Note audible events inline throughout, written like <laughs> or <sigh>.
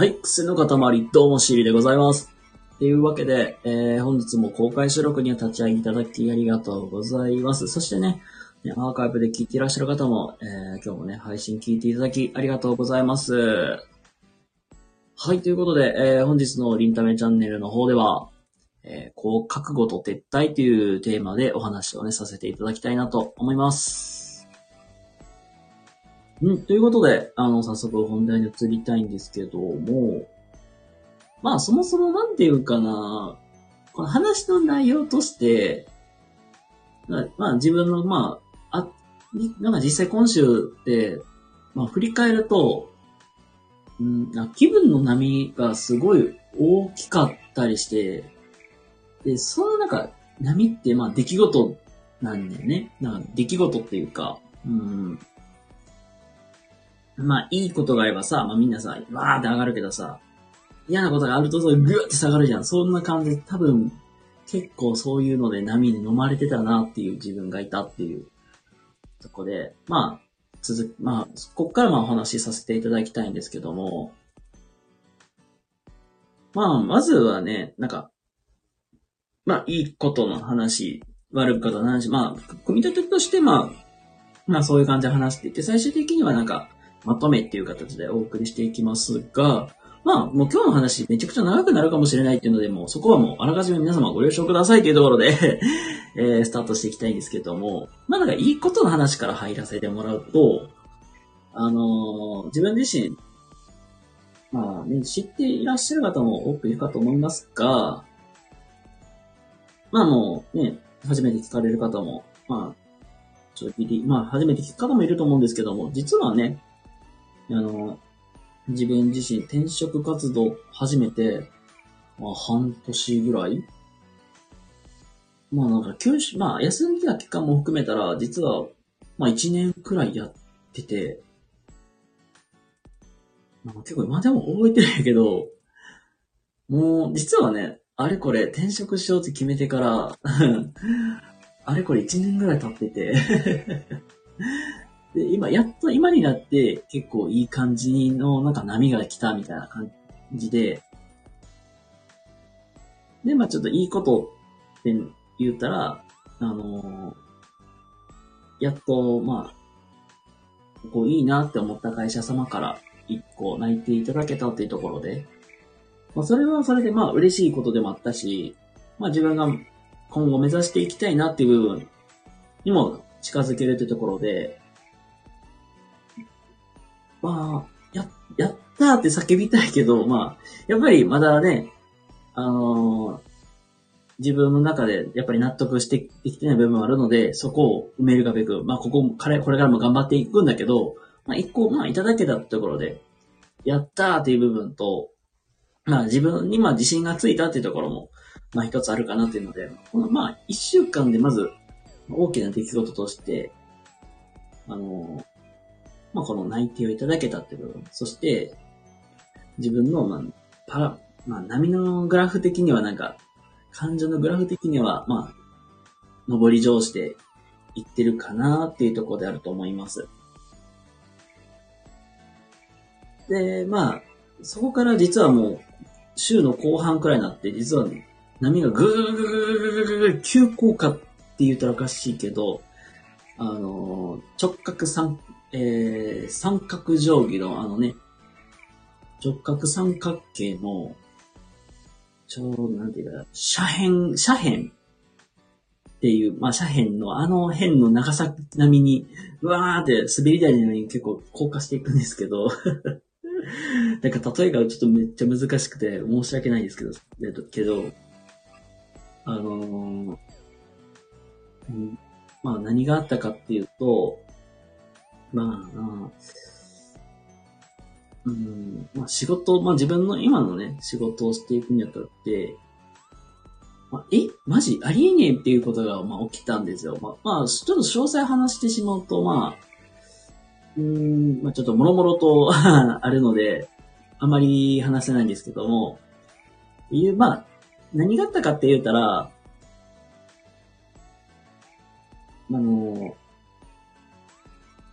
はい、癖の塊、どうもシリでございます。というわけで、えー、本日も公開収録には立ち上げいただきありがとうございます。そしてね、ねアーカイブで聞いていらっしゃる方も、えー、今日もね、配信聞いていただきありがとうございます。はい、ということで、えー、本日のリンタメチャンネルの方では、えー、こう、覚悟と撤退というテーマでお話をね、させていただきたいなと思います。うん、ということで、あの、早速本題に移りたいんですけども、まあ、そもそもなんていうかな、この話の内容として、まあ、自分の、まあ、あ、なんか実際今週って、まあ振り返ると、うん、な気分の波がすごい大きかったりして、で、そのなんか波ってまあ出来事なんだよね。なんか出来事っていうか、うん。まあいいことがあればさ、まあみんなさ、わーって上がるけどさ、嫌なことがあるとそうグーって下がるじゃん。そんな感じで多分結構そういうので波に飲まれてたなっていう自分がいたっていうとこで、まあ、続き、まあ、こっからまあお話しさせていただきたいんですけども、まあ、まずはね、なんか、まあ、いいことの話、悪いことの話、まあ、組み立てとしてまあ、まあそういう感じで話していって、最終的にはなんか、まとめっていう形でお送りしていきますが、まあ、もう今日の話めちゃくちゃ長くなるかもしれないっていうので、もうそこはもうあらかじめ皆様ご了承くださいというところで <laughs> えー、スタートしていきたいんですけども、まあなんかいいことの話から入らせてもらうと、あのー自分自身、まあね、知っていらっしゃる方も多くいるかと思いますが、まあもうね、初めて聞かれる方も、まあ、ちょっと、まあ初めて聞く方もいると思うんですけども、実はね、あの自分自身転職活動始めて、まあ半年ぐらい。まあなんか休止、まあ休んでた期間も含めたら、実は、まあ1年くらいやってて、なんか結構今でも覚えてないけど、もう実はね、あれこれ転職しようって決めてから、<laughs> あれこれ1年ぐらい経ってて、で、今、やっと今になって結構いい感じのなんか波が来たみたいな感じで、で、まあちょっといいことって言ったら、あのーやっと、まあ、こういいなって思った会社様から一個泣いていただけたっていうところで、まあそれはそれでまあ嬉しいことでもあったし、まあ自分が今後目指していきたいなっていう部分にも近づけるってところで、まあ、や、やったーって叫びたいけど、まあ、やっぱりまだね、あのー自分の中でやっぱり納得してできてない部分もあるので、そこを埋めるがべく、まあ、ここも、これこれからも頑張っていくんだけど、まあ、一個、まあ、いただけたところで、やったーっていう部分と、まあ、自分にまあ自信がついたっていうところも、まあ、一つあるかなっていうので、このまあ、一週間でまず、大きな出来事として、あのーまあ、この内定をいただけたっていう部分、そして、自分の、まあ、パラ、まあ、波のグラフ的にはなんか、感情のグラフ的には、まあ、上り上していってるかなっていうところであると思います。で、まあ、そこから実はもう、週の後半くらいになって、実はね波がぐーぐーぐーぐーぐーぐぐ急降下って言ったらおかしいけど、あのー直角三、えー、三角定規のあのね、直角三角形の、ちょうど、なんていうか、斜辺、斜辺っていう、まあ斜辺のあの辺の長さ並みに、うわーって滑り台のように結構降下していくんですけど、<laughs> なんか例えがちょっとめっちゃ難しくて申し訳ないですけど、えっとけど、あのーうんまあ何があったかっていうと、まあ、あうん、まあ仕事、まあ自分の今のね、仕事をしていくにあたって、まあ、えマジ？ありえねえっていうことが、まあ起きたんですよ。まあ、まあ、ちょっと詳細話してしまうと、まあ、うん、まあちょっともろもろと <laughs> あるので、あまり話せないんですけども、いう、まあ、何があったかって言うたら、あの、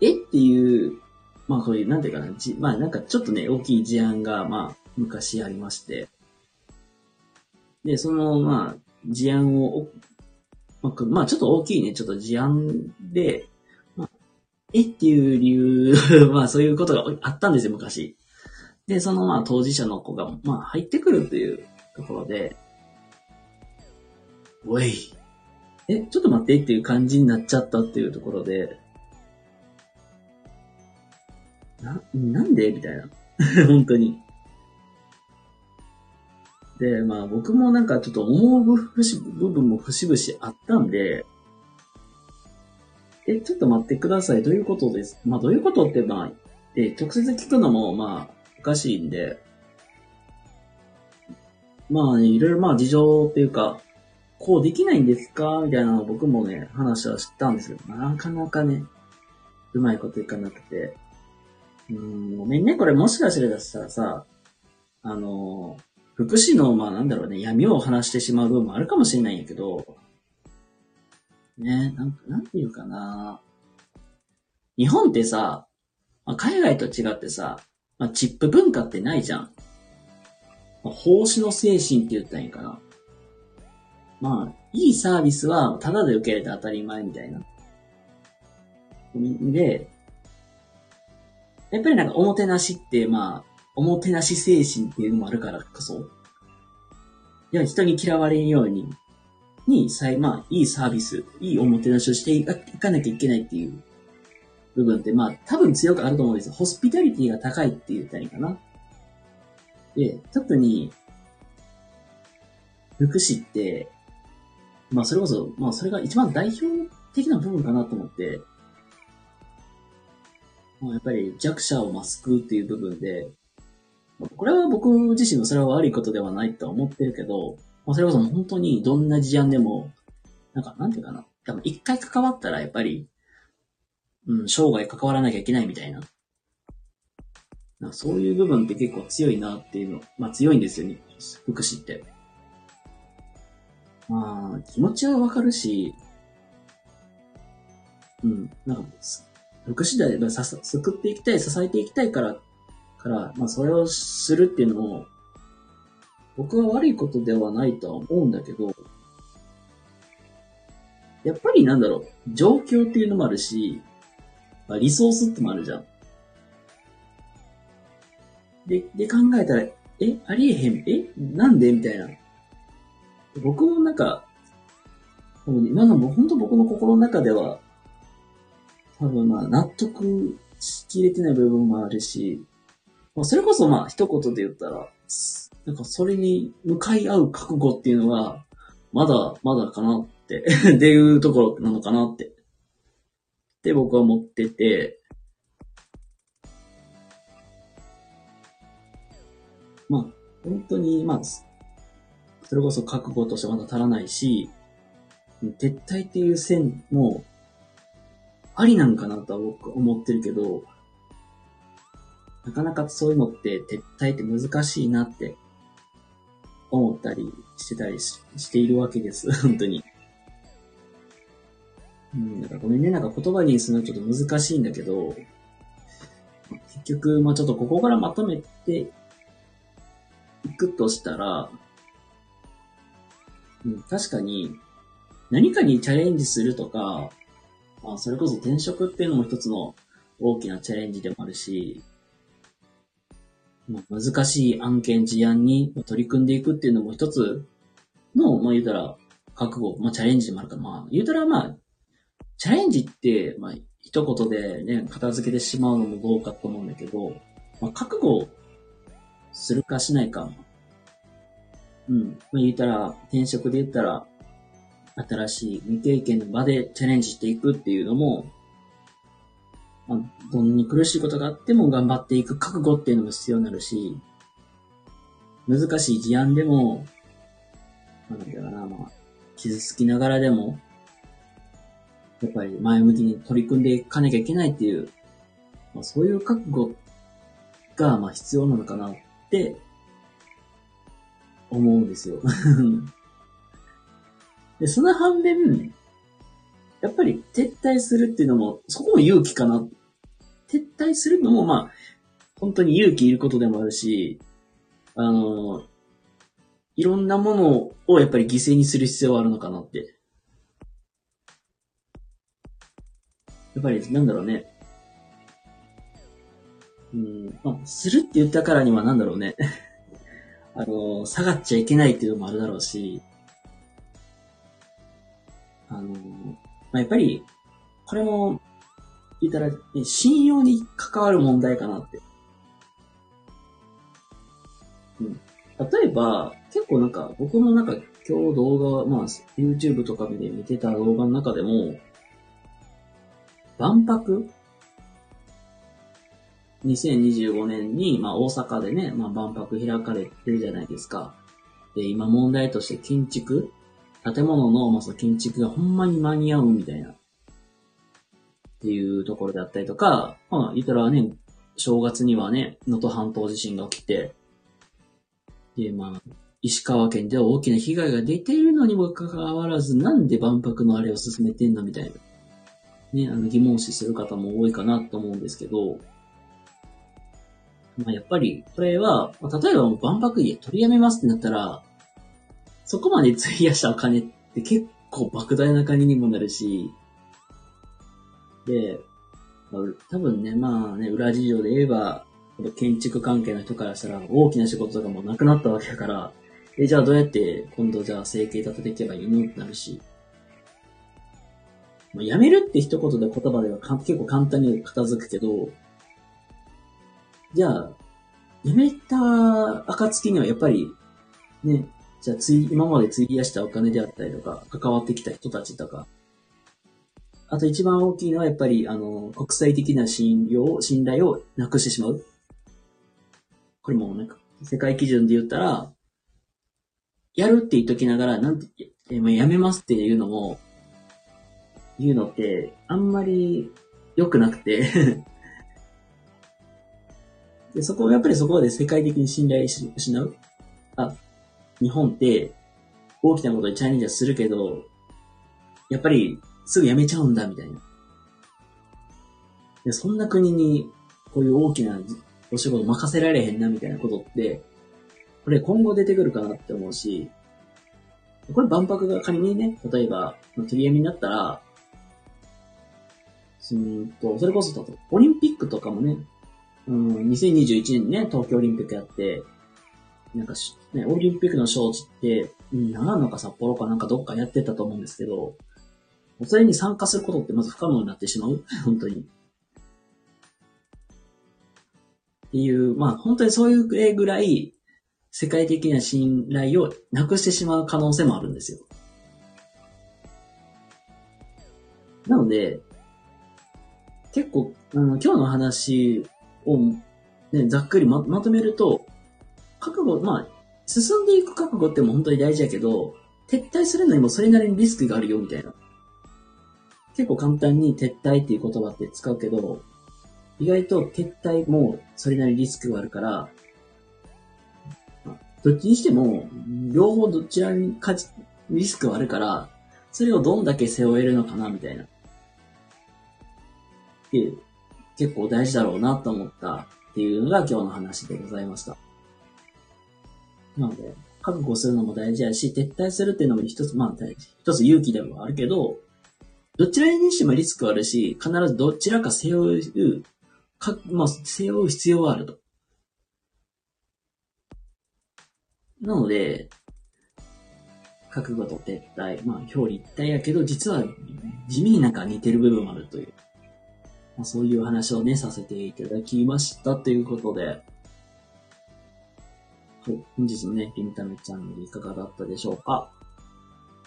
え？っていう、まあこういう、なんていうかな、じまあなんかちょっとね、大きい事案が、まあ、昔ありまして。で、その、まあ、事案を、まあ、まあ、ちょっと大きいね、ちょっと事案で、まあ、え？っていう理由、<laughs> まあ、そういうことがあったんですよ、昔。で、その、まあ、当事者の子が、まあ、入ってくるというところで、おい、え、ちょっと待ってっていう感じになっちゃったっていうところで、な、なんで？みたいな。<laughs> 本当に。で、まあ僕もなんかちょっと思う部部分も節々あったんで、え、ちょっと待ってください。どういうことです？まあどういうことってまあ、え、直接聞くのもまあおかしいんで、まあ、ね、いろいろまあ事情っていうか、こうできないんですか？みたいなの僕もね、話はしたんですけど、なかなかね、うまいこといかなくて。うん、ごめんね。これもしかしたらさ、あの、福祉の、まあなんだろうね、闇を話してしまう部分もあるかもしれないんやけど、ね、なん、なんていうかな。日本ってさ、まあ、海外と違ってさ、まあ、チップ文化ってないじゃん。まあ、奉仕の精神って言ったらいいかな。まあ、いいサービスはタダで受け入れて当たり前みたいな。で、やっぱりなんかおもてなしって、まあ、おもてなし精神っていうのもあるからこそ、いや人に嫌われんように、に、さい、まあ、いいサービス、いいおもてなしをしていかなきゃいけないっていう部分って、まあ、多分強くあると思うんですよ。ホスピタリティが高いって言ったらいいかな。で、特に、福祉って、まあ、それこそ、まあ、それが一番代表的な部分かなと思って、まあ、やっぱり弱者をまあ救うっていう部分で、これは僕自身もそれは悪いことではないと思ってるけど、まあ、それこそ本当にどんな事案でも、なんか、なんていうかな。多分一回関わったらやっぱり、うん、生涯関わらなきゃいけないみたいな。なそういう部分って結構強いなっていうの、まあ強いんですよね、福祉って。まあ、気持ちはわかるし、うん、なんか、福祉でさ救っていきたい、支えていきたいから、から、まあそれをするっていうのも、僕は悪いことではないとは思うんだけど、やっぱりなんだろう、状況っていうのもあるし、まあ、リソースってもあるじゃん。で、で考えたら、え、ありえへん、え、なんで？みたいな。僕もなんか、もう今のも本当僕の心の中では、多分まあ納得しきれてない部分もあるし、まあ、それこそまあ一言で言ったら、なんかそれに向かい合う覚悟っていうのは、まだまだかなって、<laughs> っていうところなのかなって。って僕は思ってて、まあ、本当に、まあ、それこそ覚悟としてまだ足らないし、撤退っていう線も、ありなんかなとは僕思ってるけど、なかなかそういうのって撤退って難しいなって思ったりしてたりししているわけです。<laughs> 本当に。うん、だからごめんね、なんか言葉にするのちょっと難しいんだけど、結局、まあちょっとここからまとめていくとしたら、うん、確かに何かにチャレンジするとか、まあそれこそ転職っていうのも一つの大きなチャレンジでもあるし、まあ、難しい案件、事案に取り組んでいくっていうのも一つの、まあ言うたら、覚悟、まあチャレンジでもあるから、まあ言うたらまあ、チャレンジって、まあ一言でね、片付けてしまうのもどうかと思うんだけど、まあ覚悟するかしないか。うん。まあ言ったら、転職で言ったら、新しい未経験の場でチャレンジしていくっていうのも、まあ、どんなに苦しいことがあっても頑張っていく覚悟っていうのも必要になるし、難しい事案でも、なんだろうな、まあ、傷つきながらでも、やっぱり前向きに取り組んでいかなきゃいけないっていう、まあ、そういう覚悟が、まあ、必要なのかなって、思うんですよ。<laughs> で、その反面、やっぱり撤退するっていうのも、そこも勇気かな。撤退するのも、まあ、本当に勇気いることでもあるし、あの、いろんなものをやっぱり犠牲にする必要はあるのかなって。やっぱり、なんだろうね。うん、まあ、するって言ったからにはなんだろうね。<laughs> あの、下がっちゃいけないっていうのもあるだろうし、あの、まあ、やっぱり、これも、言ったら、ね信用に関わる問題かなって。うん。例えば、結構なんか、僕もなんか今日動画、まあ、YouTube とかで見てた動画の中でも、万博 ?2025 年に、まあ大阪でね、まあ万博開かれてるじゃないですか。で、今問題として建築？建物の、まあその建築がほんまに間に合うみたいな。っていうところであったりとか、まあ言ったらね、正月にはね、能登半島地震が起きて、で、まあ、石川県では大きな被害が出ているのにもかかわらず、なんで万博のあれを進めてんのみたいな。ね、あの疑問視する方も多いかなと思うんですけど、まあやっぱり、これは、まあ例えば万博家取りやめますってなったら、そこまで費やしたお金って結構莫大な金にもなるし、で、多分ね、まあね、裏事情で言えば、建築関係の人からしたら大きな仕事とかもなくなったわけだから、え、じゃあどうやって今度じゃあ生計立てていけばいいの？ってなるし、まあ、辞めるって一言で言葉では結構簡単に片付くけど、じゃあ、辞めた暁にはやっぱり、ね、じゃあつい、今まで費やしたお金であったりとか、関わってきた人たちとか、あと一番大きいのはやっぱり、あの、国際的な信用、信頼をなくしてしまう。これもなんか、世界基準で言ったら、やるって言っときながら、なんて、えもうやめますっていうのも、言うのって、あんまり良くなくて <laughs> で、そこ、やっぱりそこで世界的に信頼し失う。あ、日本って大きなことにチャレンジはするけど、やっぱりすぐやめちゃうんだ、みたいな。でそんな国にこういう大きなお仕事任せられへんな、みたいなことって、これ今後出てくるかなって思うし、これ万博が仮にね、例えば、取りやめになったら、うんと、それこそ、オリンピックとかもね、うん、2021年にね、東京オリンピックやって、なんか、ね、オリンピックの招致って、長野か札幌かなんかどっかやってたと思うんですけど、それに参加することってまず不可能になってしまう。<laughs> 本当に。っていう、まあ本当にそういうぐらい、世界的な信頼をなくしてしまう可能性もあるんですよ。なので、結構、あの今日の話を、ね、ざっくりままとめると、覚悟、まあ、進んでいく覚悟っても本当に大事やけど、撤退するのにもそれなりにリスクがあるよみたいな。結構簡単に撤退っていう言葉って使うけど、意外と撤退もそれなりにリスクがあるから、どっちにしても、両方どちらにかじリスクはあるから、それをどんだけ背負えるのかなみたいな。っていう、結構大事だろうなと思ったっていうのが今日の話でございました。なので、覚悟するのも大事やし、撤退するっていうのも一つ、まあ、大事一つ勇気でもあるけど、どちらにしてもリスクあるし、必ずどちらか背負う、かまあ、背負う必要はあると。なので、覚悟と撤退、まあ、表裏一体やけど、実は地味になんか似てる部分もあるという。まあ、そういう話をね、させていただきましたということで、本日のね、リンタメチャンネルいかがだったでしょうか？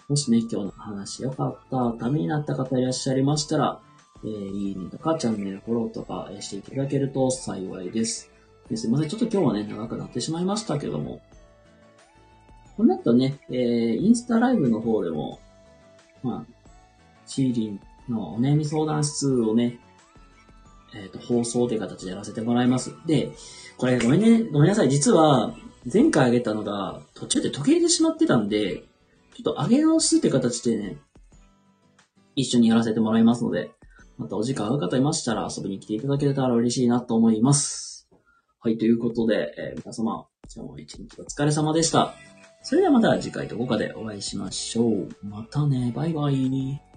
もしね、今日の話良かった、ためになった方いらっしゃいましたら、えー、いいねとか、チャンネルフォローとかしていただけると幸いです。ですいません、ちょっと今日はね、長くなってしまいましたけども、この後ね、えー、インスタライブの方でも、まあ、シーリンのお悩み相談室をね、えっ、と、放送という形でやらせてもらいます。で、これごめんね、ごめんなさい。実は、前回あげたのが、途中で途切れてしまってたんで、ちょっと上げ直すって形でね、一緒にやらせてもらいますので、またお時間合う方いましたら遊びに来ていただけたら嬉しいなと思います。はい、ということで、えー皆様、今日も一日お疲れ様でした。それではまた次回どこかでお会いしましょう。またね。バイバイ。